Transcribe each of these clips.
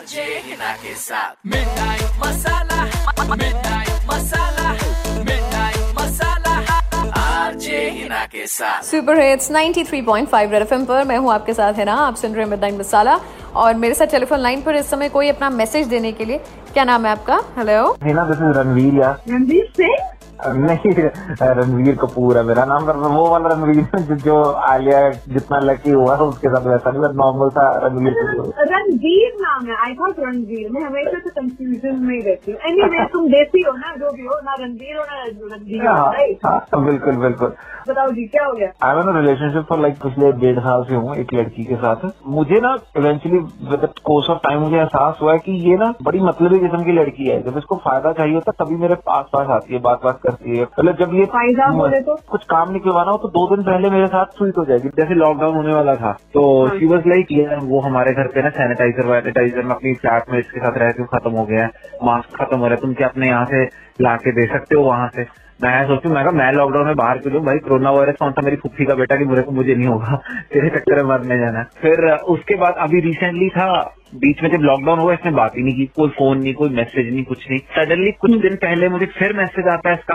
RJ Hina के साथ midnight masala midnight masala midnight masala RJ Hina के साथ सुपर हिट्स 93.5 रेड एफएम पर मैं हूँ आपके साथ है ना? आप सुन रहे हैं मिडनाइट मसाला और मेरे साथ टेलीफोन लाइन पर इस समय कोई अपना मैसेज देने के लिए क्या नाम है आपका? Hello Hina this is Ranveer या रणवीर सिंह नहीं रणवीर कपूर है मेरा नाम वो वाला रणवीर जो- जो आलिया जितना लकी हुआ है उसके साथ वैसा नहीं नॉर्मल था रणवीर कपूर। रणवीर नाम है आई थॉट रणवीर मैं हमेशा से कंफ्यूजन में रहती हूँ। एनी तुम देसी हो ना जो भी हो ना रणवीर हो ना रणवीर हो हाँ हाँ, बिल्कुल बिल्कुल। बताओ जी क्या हो गया? I am relationship for like पिछले डेढ़ साल से हूँ एक लड़की के साथ। मुझे ना eventually with course of time मुझे एहसास हुआ है कि ये ना बड़ी मतलबी किस्म की लड़की है। जब इसको फ़ायदा चाहिए होता तभी मेरे पास पास आती है बात बात करती है। मतलब जब ये फ़ायदा बोले तो? कुछ काम निकलवाना हो तो दो दिन पहले मेरे साथ स्वीट हो जाएगी। जैसे लॉकडाउन होने वाला था तो शी वॉज़ लाइक ये वो हमारे घर पे ना सैनिटाइजर वैनिटाइजर में अपनी फ्लैटमेट्स के साथ रहती हूँ खत्म हो गया है। मास्क खत्म हो रहा है तुम क्या अपने यहाँ से ला के दे सकते हो वहाँ से? मैं सोचू मैं मैं लॉकडाउन में बाहर क्यों? भाई कोरोना वायरस कौन सा मेरी फुफ्फी का बेटा कि मुझे को मुझे नहीं होगा? तेरे चक्कर में मरने जाना फिर उसके बाद अभी रिसेंटली था बीच में जब लॉकडाउन हुआ इसने बात ही नहीं की। कोई फ़ोन नहीं कोई मैसेज नहीं कुछ नहीं। सडनली कुछ दिन पहले मुझे फिर मैसेज आता है इसका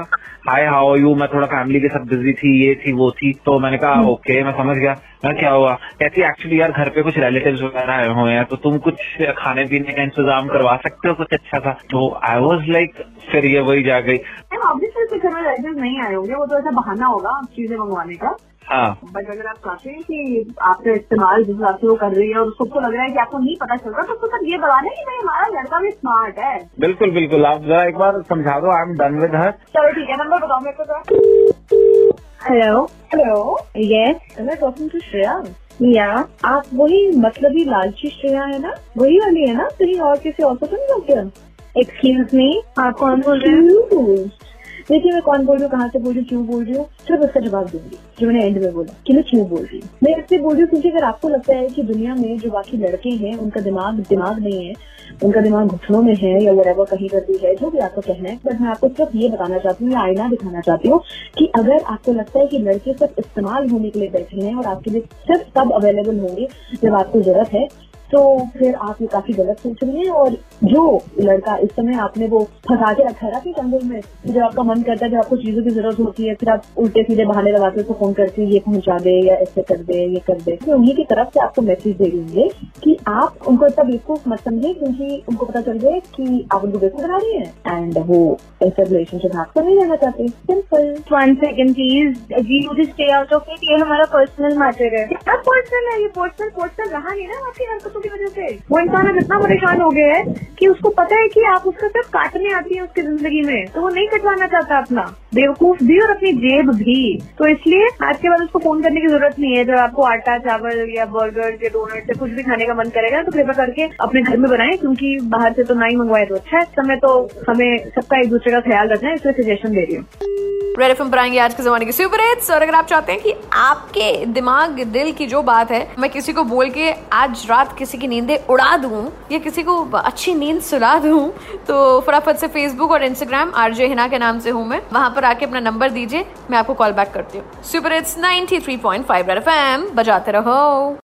हाय हाउ यू मैं थोड़ा फैमिली के साथ बिज़ी थी ये थी वो थी। तो मैंने कहा ओके मैं समझ गया। मैं क्या हुआ? कहती एक्चुअली यार घर पे कुछ रिलेटिव वगैरह आए हुए हैं तो तुम कुछ खाने पीने का इंतज़ाम करवा सकते हो कुछ अच्छा सा? तो आई वॉज़ लाइक फिर ये वही जा गई। ऑब्वियसली घर में रिलेटिव नहीं आए होंगे वो तो ऐसा बहाना होगा चीज़ें मंगवाने का। बट अगर आप चाहते हैं कि आपका इस्तेमाल जिस हिसाब से वो कर रही है और सबको लग रहा है कि आपको नहीं पता चल रहा तो उसको सिर्फ़ ये बताना है कि भाई हमारा लड़का भी स्मार्ट है। बिल्कुल बिल्कुल। आप जरा एक बार समझा दो I am done with her चलो ठीक है नंबर बताओ मेरे को हेलो हेलो यस मैं टॉकिंग टू श्रेया या आप वही मतलबी लालची श्रेया है ना? वही वाली है ना? कहीं और किसी और को तो नहीं हैं? एक्सक्यूज मी आप कौन बोल रहे हैं? देखिए मैं कौन बोल रही हूँ, कहाँ से बोल रही हूँ, क्यों बोल रही हूँ? सिर्फ़ उसका जवाब दूँगी, जो मैंने एंड में बोला, कि मैं क्यों बोल रही हूँ? मैं इससे बोल रही हूँ क्योंकि अगर आपको लगता है कि दुनिया में जो बाकी लड़के हैं, उनका दिमाग दिमाग नहीं है, उनका दिमाग घुटनों में है या वरेवर कहीं पर भी है, जो भी आपको कहना है, बट मैं आपको सिर्फ़ ये बताना चाहती हूँ, या आईना दिखाना चाहती हूँ कि अगर आपको लगता है कि लड़के सिर्फ़ इस्तेमाल होने के लिए बैठे हैं और आपके लिए सिर्फ़ तब अवेलेबल होंगे जब आपको ज़रूरत है तो फिर आप ये काफ़ी गलत सोच रही हैं और जो लड़का इस समय आपने वो फंसा के रखा है टंगल में कि जब आपका मन करता है जब आपको चीज़ों की ज़रूरत होती है फिर आप उल्टे सीधे बहाने लगाते हो तो फ़ोन करके ये पहुँचा दे या ऐसे कर दे ये कर दे। तो उन्हीं की तरफ़ से आपको मैसेज दे देंगे कि आप उनको इतना बेवकूफ़ मत समझे क्योंकि उनको पता चल जाए कि आप उनको बेवकूफ़ बना रही हैं। एंड वो ऐसे रिलेशनशिप आपको नहीं रहना चाहते। सिंपल वन सेकंड प्लीज़ जी मुझे स्टे आउट ऑफ़ इट ये हमारा पर्सनल मैटर है। अब पर्सनल है ये पर्सनल पर्सनल रहा नहीं ना आपकी हरकतों की वजह से। वो इंसान अब इतना परेशान हो गया है। कि उसको पता है कि आप उसका सिर्फ़ काटने आती है उसकी ज़िंदगी में तो वो नहीं कटवाना चाहता अपना। बेवकूफ़ भी और अपनी जेब भी। तो इसलिए आज के बाद उसको फ़ोन करने की ज़रूरत नहीं है। जब आपको आटा, चावल या बर्गर या डोनट या कुछ भी खाने का मन करेगा तो कृपया करके अपने घर में बनाए, क्योंकि बाहर से तो ना ही मंगवाए तो अच्छा है। समय तो हमें सबका एक दूसरे का ख्याल रखना है, इसलिए सजेशन दे रही हूँ। रेड पर आएँगे आज के जमाने के सुपर हिट्स और अगर आप चाहते हैं कि आपके दिमाग, दिल की जो बात है, मैं किसी को बोल के आज रात किसी की नींदें उड़ा दूँ, या किसी को अच्छी नींद सुला दूँ तो फटाफट से फेसबुक और इंस्टाग्राम आरजे हिना के नाम से हूँ मैं। वहाँ पर आके अपना नंबर दीजिए, मैं आपको कॉल बैक करती हूँ। सुपर हिट्स 93.5 रेड एफएम बजाते रहो।